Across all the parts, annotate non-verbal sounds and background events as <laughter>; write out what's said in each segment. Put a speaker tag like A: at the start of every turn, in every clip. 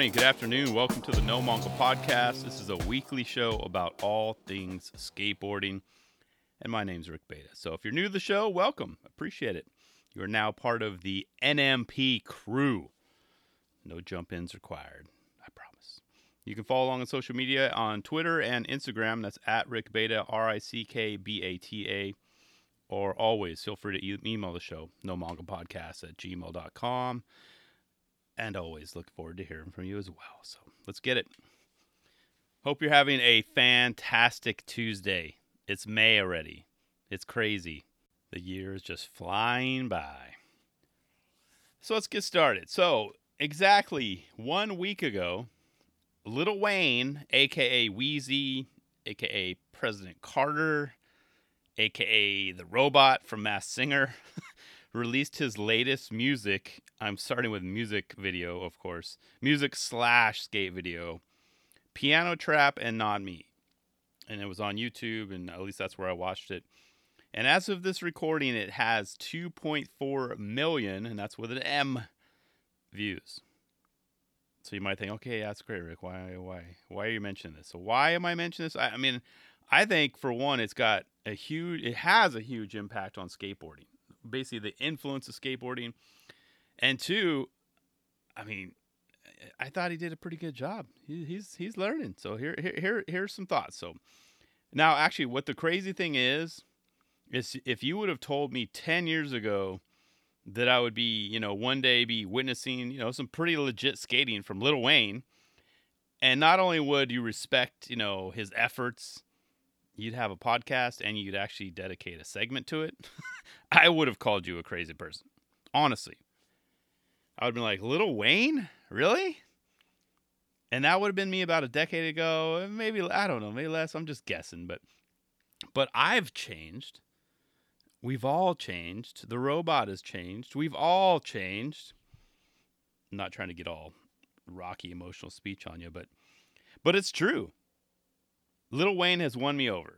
A: morning, good afternoon. Welcome to the No Mongo Podcast. This is a weekly show about all things skateboarding. And my name's Rick Bata. So if you're new to the show, welcome. Appreciate it. You are now part of the NMP crew. No jump ins required. I promise. You can follow along on social media on Twitter and Instagram. That's at Rick Bata, R I C K B A T A. Or always feel free to email the show, no mongo podcast at gmail.com and always look forward to hearing from you as well. So let's get it. Hope you're having a fantastic Tuesday. It's May already. It's crazy. The year is just flying by. So let's get started. So, exactly one week ago, Lil Wayne, aka Weezy, aka President Carter, aka the robot from Masked Singer, <laughs> released his latest music. I'm starting with music video, of course. Music slash skate video. Piano Trap and Not Me. And it was on YouTube, and at least that's where I watched it. And as of this recording, it has 2.4 million, and that's with an M views. So you might think, okay, that's great, Rick. Why, why, why are you mentioning this? So why am I mentioning this? I, I mean, I think for one, it's got a huge, it has a huge impact on skateboarding basically the influence of skateboarding. And two, I mean, I thought he did a pretty good job. He, he's he's learning. So here here here here's some thoughts. So now actually what the crazy thing is is if you would have told me 10 years ago that I would be, you know, one day be witnessing, you know, some pretty legit skating from Lil Wayne and not only would you respect, you know, his efforts you'd have a podcast and you'd actually dedicate a segment to it, <laughs> I would have called you a crazy person. Honestly. I would have been like, Lil Wayne? Really? And that would have been me about a decade ago. Maybe I don't know, maybe less. I'm just guessing, but but I've changed. We've all changed. The robot has changed. We've all changed. I'm not trying to get all rocky emotional speech on you, but but it's true. Lil Wayne has won me over.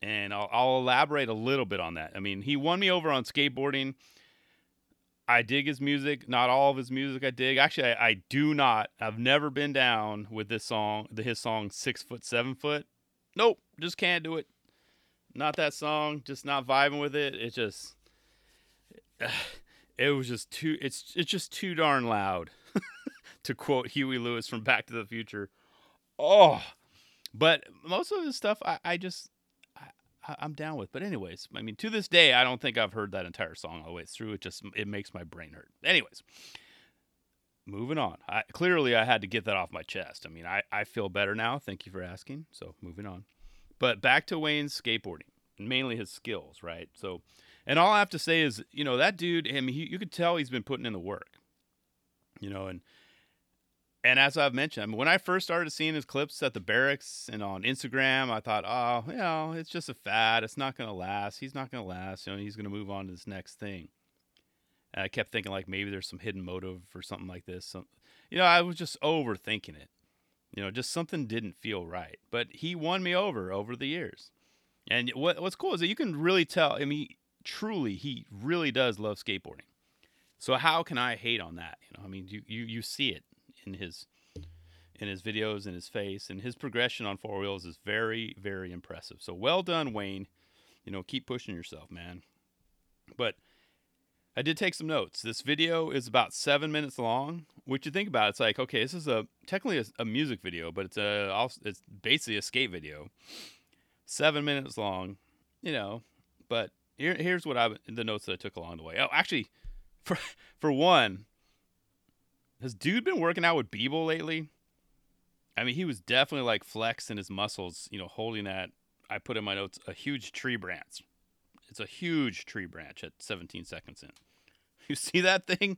A: And I'll, I'll, elaborate a little bit on that. I mean, he won me over on skateboarding. I dig his music. Not all of his music I dig. Actually, I, I do not. I've never been down with this song, the, his song Six Foot, Seven Foot. Nope, just can't do it. Not that song. Just not vibing with it. It just, <sighs> it was just too. It's it's just too darn loud. <laughs> to quote Huey Lewis from Back to the Future. Oh, but most of the stuff, I, I just I, I'm down with. But anyways, I mean, to this day, I don't think I've heard that entire song all the way through. It just it makes my brain hurt. Anyways, moving on. I, clearly, I had to get that off my chest. I mean, I, I feel better now. Thank you for asking. So moving on. But back to Wayne's skateboarding, mainly his skills, right? So, and all I have to say is, you know, that dude, I mean, he, you could tell he's been putting in the work, you know, and and as I've mentioned, I mean, when I first started seeing his clips at the barracks and on Instagram, I thought, oh, you know, it's just a fad. It's not going to last. He's not going to last. You know, he's going to move on to this next thing. And I kept thinking like maybe there's some hidden motive or something like this. Some, you know, I was just overthinking it. You know, just something didn't feel right. But he won me over over the years. And what what's cool is that you can really tell. I mean, truly, he really does love skateboarding. So how can I hate on that? You know, I mean, you you you see it in his in his videos and his face and his progression on four wheels is very very impressive. So well done, Wayne. You know, keep pushing yourself, man. But I did take some notes. This video is about seven minutes long. Which you think about, it, it's like okay, this is a technically a, a music video, but it's a it's basically a skate video. Seven minutes long, you know. But here, here's what I the notes that I took along the way. Oh, actually, <laughs> for for one, has dude been working out with Beeble lately? I mean, he was definitely like flexing his muscles, you know, holding that. I put in my notes a huge tree branch. It's a huge tree branch at 17 seconds in. <laughs> You see that thing?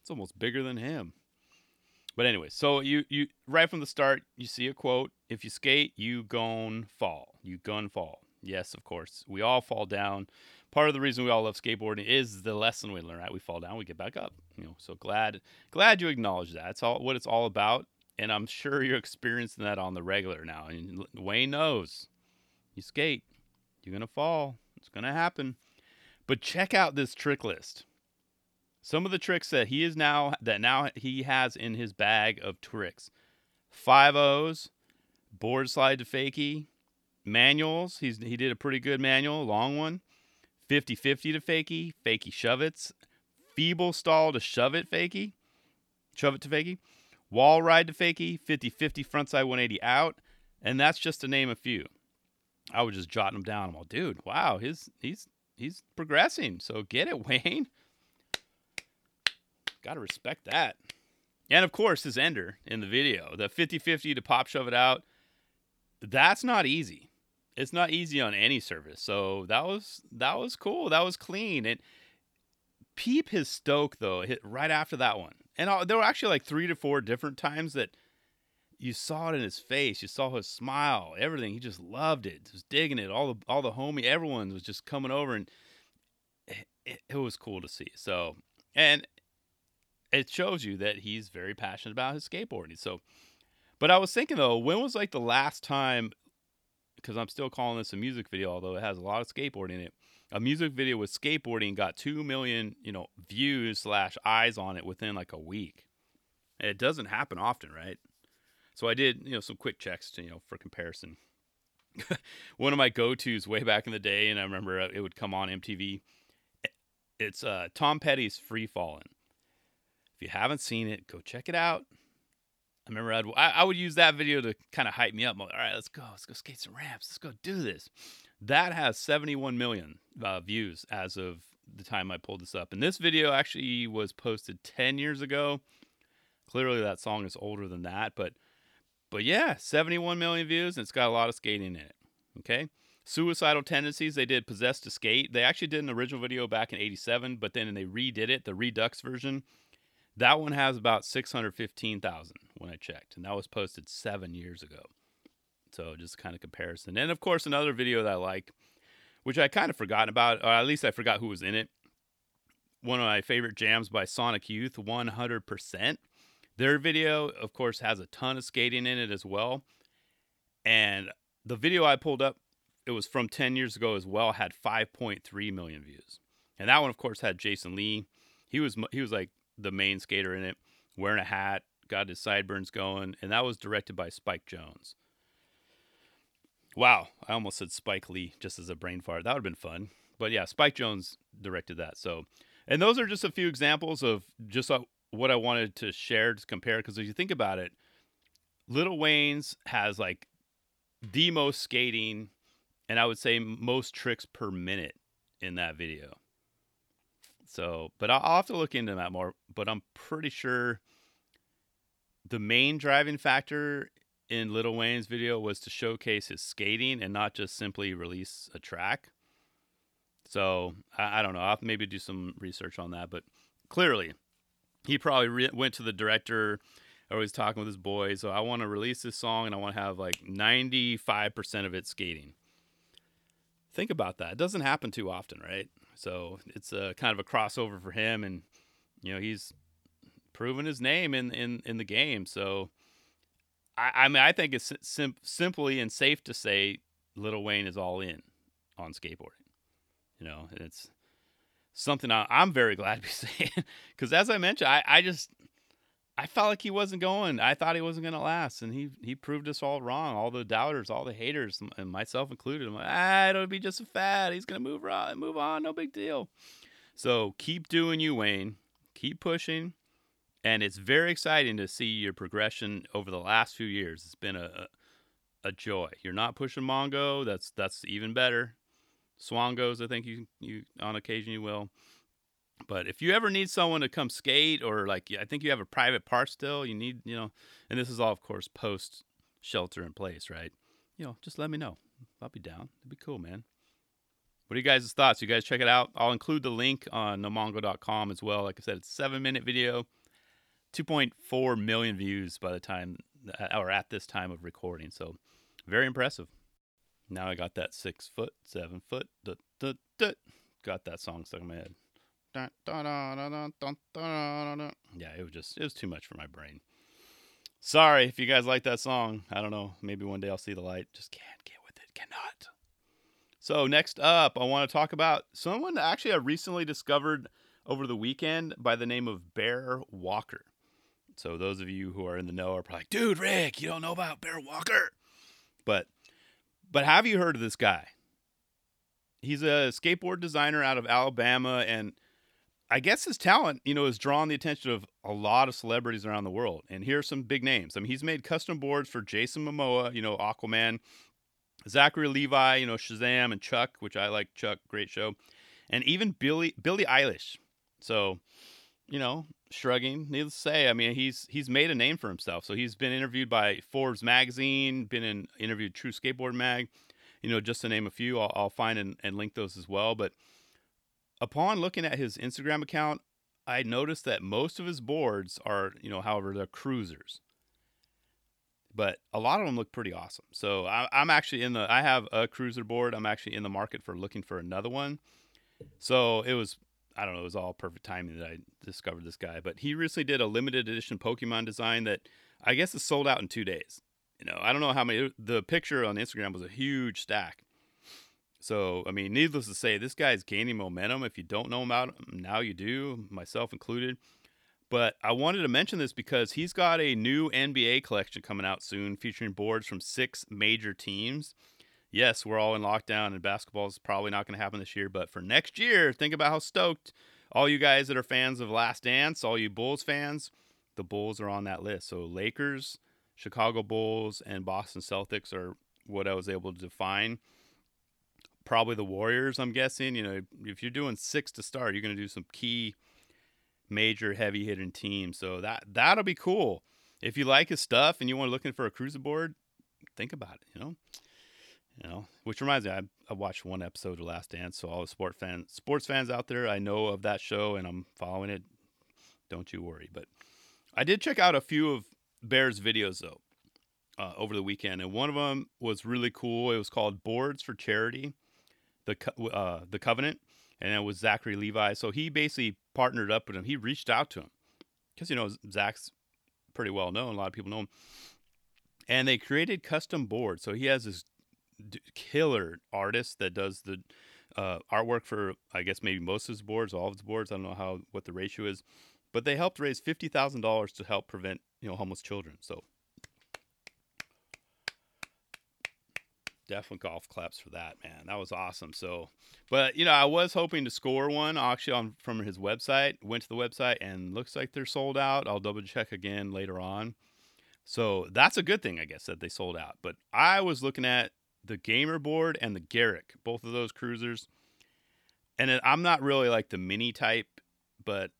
A: It's almost bigger than him. But anyway, so you you right from the start, you see a quote: "If you skate, you gon' fall. You gon' fall." Yes, of course, we all fall down part of the reason we all love skateboarding is the lesson we learn. Right, we fall down, we get back up. You know, so glad glad you acknowledge that. It's all what it's all about, and I'm sure you're experiencing that on the regular now. And Wayne knows, you skate, you're gonna fall. It's gonna happen. But check out this trick list. some of the tricks that he is now that now he has in his bag of tricks. Five O's, board slide to fakie, manuals. He's he did a pretty good manual, long one. 50-50 to fakie, fakie shove it, feeble stall to shove it fakie, shove it to fakie, wall ride to fakie, 50-50 frontside 180 out, and that's just to name a few. I was just jotting them down. I'm all, dude, wow, his he's he's progressing. So get it, <laughs> Wayne. Gotta respect that. And of course, his ender in the video, the 50 50 to pop shove it out, that's not easy. It's not easy on any service. So that was that was cool. That was clean. And peep his stoke though, hit right after that one. And there were actually like three to four different times that you saw it in his face. You saw his smile, everything. He just loved it. Just digging it. All the all the homie, everyone was just coming over, and it, it was cool to see. So, and it shows you that he's very passionate about his skateboarding. So, but I was thinking though, when was like the last time? Because I'm still calling this a music video, although it has a lot of skateboarding in it. A music video with skateboarding got two million, you know, views slash eyes on it within like a week. It doesn't happen often, right? So I did, you know, some quick checks to, you know, for comparison. <laughs> One of my go-tos way back in the day, and I remember uh, it would come on MTV. It's uh, Tom Petty's "Free Fallin'." If you haven't seen it, go check it out. I remember I'd, I, I would use that video to kind of hype me up. Like, All right, let's go. Let's go skate some ramps. Let's go do this. That has 71 million uh, views as of the time I pulled this up. And this video actually was posted 10 years ago. Clearly, that song is older than that, but but yeah, 71 million views, and it's got a lot of skating in it. Okay. Suicidal Tendencies, they did Possessed to Skate. They actually did an original video back in 87, but then they redid it, the Redux version. That one has about 615,000 when I checked, and that was posted seven years ago. So just kind of comparison. And of course, another video that I like, which I kind of forgotten about, or at least I forgot who was in it. One of my favorite jams by Sonic Youth, 100%. Their video, of course, has a ton of skating in it as well. And the video I pulled up, it was from 10 years ago as well, had 5.3 million views. And that one, of course, had Jason Lee. He was he was like the main skater in it, wearing a hat, got his sideburns going, and that was directed by Spike Jonze. Wow, I almost said Spike Lee just as a brain fart. That would have been fun. But yeah, Spike Jonze directed that. So, and those are just a few examples of just what I wanted to share to compare because if you think about it, Lil Wayne's has like the most skating and I would say most tricks per minute in that video. So, but I'll, have to look into that more. But I'm pretty sure the main driving factor in Lil Wayne's video was to showcase his skating and not just simply release a track. So I, I don't know. I'll maybe do some research on that. But clearly, he probably re- went to the director or was talking with his boys. So I want to release this song and I want to have like 95% of it skating. Think about that. It doesn't happen too often, right? So it's a kind of a crossover for him, and you know he's proven his name in in in the game. So I, I mean, I think it's sim- simply and safe to say Lil Wayne is all in on skateboarding. You know, it's something I, am very glad to be <laughs> saying because as I mentioned, I, I just I felt like he wasn't going. I thought he wasn't going to last, and he he proved us all wrong. All the doubters, all the haters, and myself included. I'm like, ah, it'll be just a fad. He's going to move on, move on, no big deal. So keep doing you, Wayne. Keep pushing, and it's very exciting to see your progression over the last few years. It's been a a, joy. You're not pushing Mongo. That's that's even better. Swangos, I think you you on occasion you will. But if you ever need someone to come skate or like I think you have a private park still, you need, you know, and this is all of course post shelter in place, right? You know, just let me know. I'll be down. It'd be cool, man. What are you guys' thoughts? You guys check it out. I'll include the link on nomongo.com as well. Like I said, it's seven minute video, 2.4 million views by the time uh, or at this time of recording. So very impressive. Now I got that six foot, seven foot, duh, duh, duh. got that song stuck in my head. Yeah, it was just it was too much for my brain. Sorry if you guys like that song. I don't know. Maybe one day I'll see the light. Just can't get with it. Cannot. So next up, I want to talk about someone actually I recently discovered over the weekend by the name of Bear Walker. So those of you who are in the know are probably like, dude, Rick, you don't know about Bear Walker. But but have you heard of this guy? He's a skateboard designer out of Alabama and I guess his talent, you know, has drawn the attention of a lot of celebrities around the world. And here are some big names. I mean, he's made custom boards for Jason Momoa, you know, Aquaman, Zachary Levi, you know, Shazam and Chuck, which I like Chuck, great show. And even Billy Billie Eilish. So, you know, shrugging, needless to say, I mean, he's he's made a name for himself. So he's been interviewed by Forbes magazine, been in interviewed True Skateboard Mag, you know, just to name a few. I'll, I'll find and, and link those as well. But upon looking at his Instagram account, I noticed that most of his boards are, you know, however, they're cruisers. But a lot of them look pretty awesome. So I, I'm actually in the, I have a cruiser board. I'm actually in the market for looking for another one. So it was, I don't know, it was all perfect timing that I discovered this guy. But he recently did a limited edition Pokemon design that I guess is sold out in two days. You know, I don't know how many, the picture on Instagram was a huge stack. So, I mean, needless to say, this guy's gaining momentum. If you don't know about him, mm, now you do, myself included. But I wanted to mention this because he's got a new NBA collection coming out soon featuring boards from six major teams. Yes, we're all in lockdown and basketball is probably not going to happen this year, but for next year, think about how stoked all you guys that are fans of Last Dance, all you Bulls fans, the Bulls are on that list. So Lakers, Chicago Bulls, and Boston Celtics are what I was able to define probably the Warriors. I'm guessing. You know, if you're doing six to start, you're going to do some key, major, heavy hitting teams. So that that'll be cool. If you like his stuff and you want to looking for a cruiser board, think about it. You know, you know. Which reminds me, I, I watched one episode of Last Dance. So all the sport fans, sports fans out there, I know of that show and I'm following it. Don't you worry. But I did check out a few of Bear's videos though. Uh, over the weekend, and one of them was really cool. It was called Boards for Charity, the uh, the covenant, and it was Zachary Levi. So he basically partnered up with him. He reached out to him because you know Zach's pretty well known. A lot of people know him, and they created custom boards. So he has this killer artist that does the uh, artwork for I guess maybe most of his boards, all of his boards. I don't know how what the ratio is, but they helped raise fifty thousand dollars to help prevent you know homeless children. So definitely golf claps for that, man. That was awesome. So, but you know, I was hoping to score one actually on from his website. Went to the website and looks like they're sold out. I'll double check again later on. So that's a good thing, I guess, that they sold out. But I was looking at the gamer board and the Garrick, both of those cruisers, and I'm not really like the mini type, but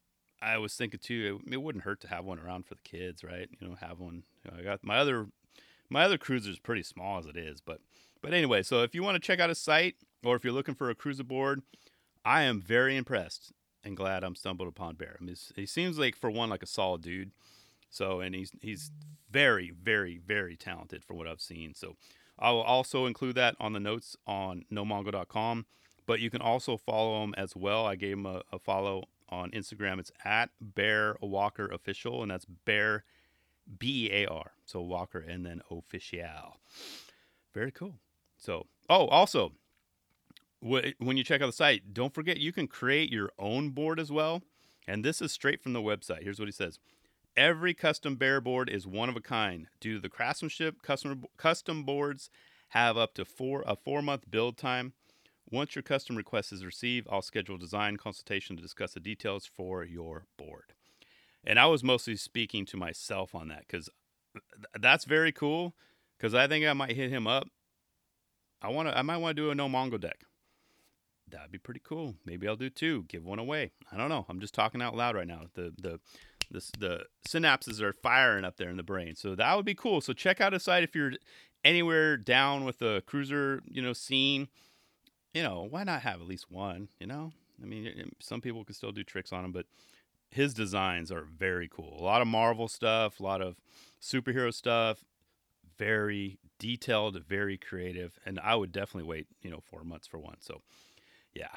A: I was thinking too, it, it, wouldn't hurt to have one around for the kids, right? You know, have one. You know, I got my other my other cruiser is pretty small as it is, but but anyway, so if you want to check out his site or if you're looking for a cruiser board, I am very impressed and glad I'm stumbled upon Bear. I mean, he seems like for one like a solid dude. So and he's he's very very very talented for what I've seen. So I will also include that on the notes on nomongo.com. But you can also follow him as well. I gave him a, a follow on Instagram. It's at Bear Walker Official, and that's Bear B A R. So Walker and then official. Very cool. So, oh, also, when you check out the site, don't forget you can create your own board as well. And this is straight from the website. Here's what he says. Every custom bear board is one of a kind. Due to the craftsmanship, custom custom boards have up to four a four month build time. Once your custom request is received, I'll schedule a design consultation to discuss the details for your board. And I was mostly speaking to myself on that because that's very cool. Because I think I might hit him up I want to. I might want to do a no Mongo deck. That'd be pretty cool. Maybe I'll do two. Give one away. I don't know. I'm just talking out loud right now. The the the, the synapses are firing up there in the brain. So that would be cool. So check out a site if you're anywhere down with the cruiser, you know, scene. You know, why not have at least one? You know, I mean, some people can still do tricks on them, but his designs are very cool. A lot of Marvel stuff, a lot of superhero stuff. Very detailed, very creative, and I would definitely wait, you know, four months for one. So, yeah.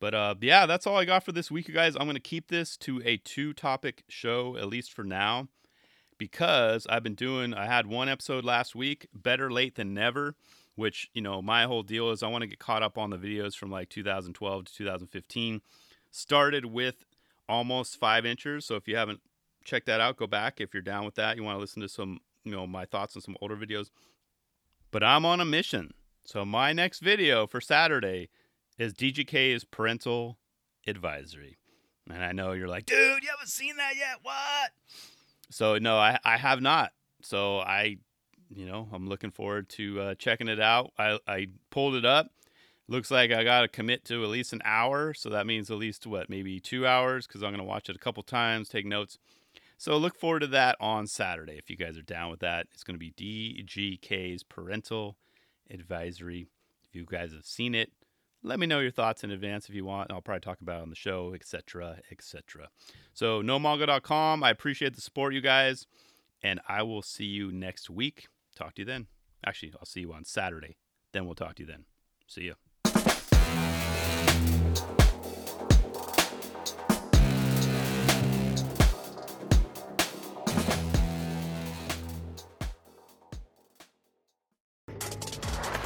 A: But uh, yeah, that's all I got for this week, you guys. I'm to keep this to a two topic show, at least for now, because I've been doing, I had one episode last week, Better Late Than Never, which, you know, my whole deal is I want to get caught up on the videos from like 2012 to 2015. Started with almost five inches. So if you haven't checked that out, go back. If you're down with that, you want to listen to some, you know, my thoughts on some older videos. But I'm on a mission. So my next video for Saturday is DGK's parental advisory. And I know you're like, dude, you haven't seen that yet. What? So no, I, I have not. So I, you know, I'm looking forward to uh, checking it out. I, I pulled it up. Looks like I got to commit to at least an hour. So that means at least what, maybe two hours because I'm going to watch it a couple times, take notes. So look forward to that on Saturday if you guys are down with that. It's going to be DGK's parental advisory. If you guys have seen it, let me know your thoughts in advance if you want. I'll probably talk about it on the show, etc., etc. So, nomongo.com. I appreciate the support, you guys, and I will see you next week. Talk to you then. Actually, I'll see you on Saturday. Then we'll talk to you then. See you.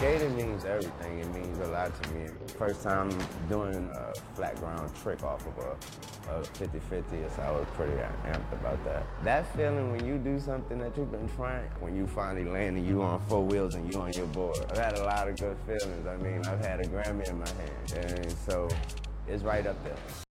B: Skating means everything. It means a lot to me. First time doing a flat ground trick off of a, a 50-50, so I was pretty amped about that. That feeling when you do something that you've been trying, when you finally land and you on four wheels and you on your board. I've had a lot of good feelings. I mean, I've had a Grammy in my hand, and so it's right up there.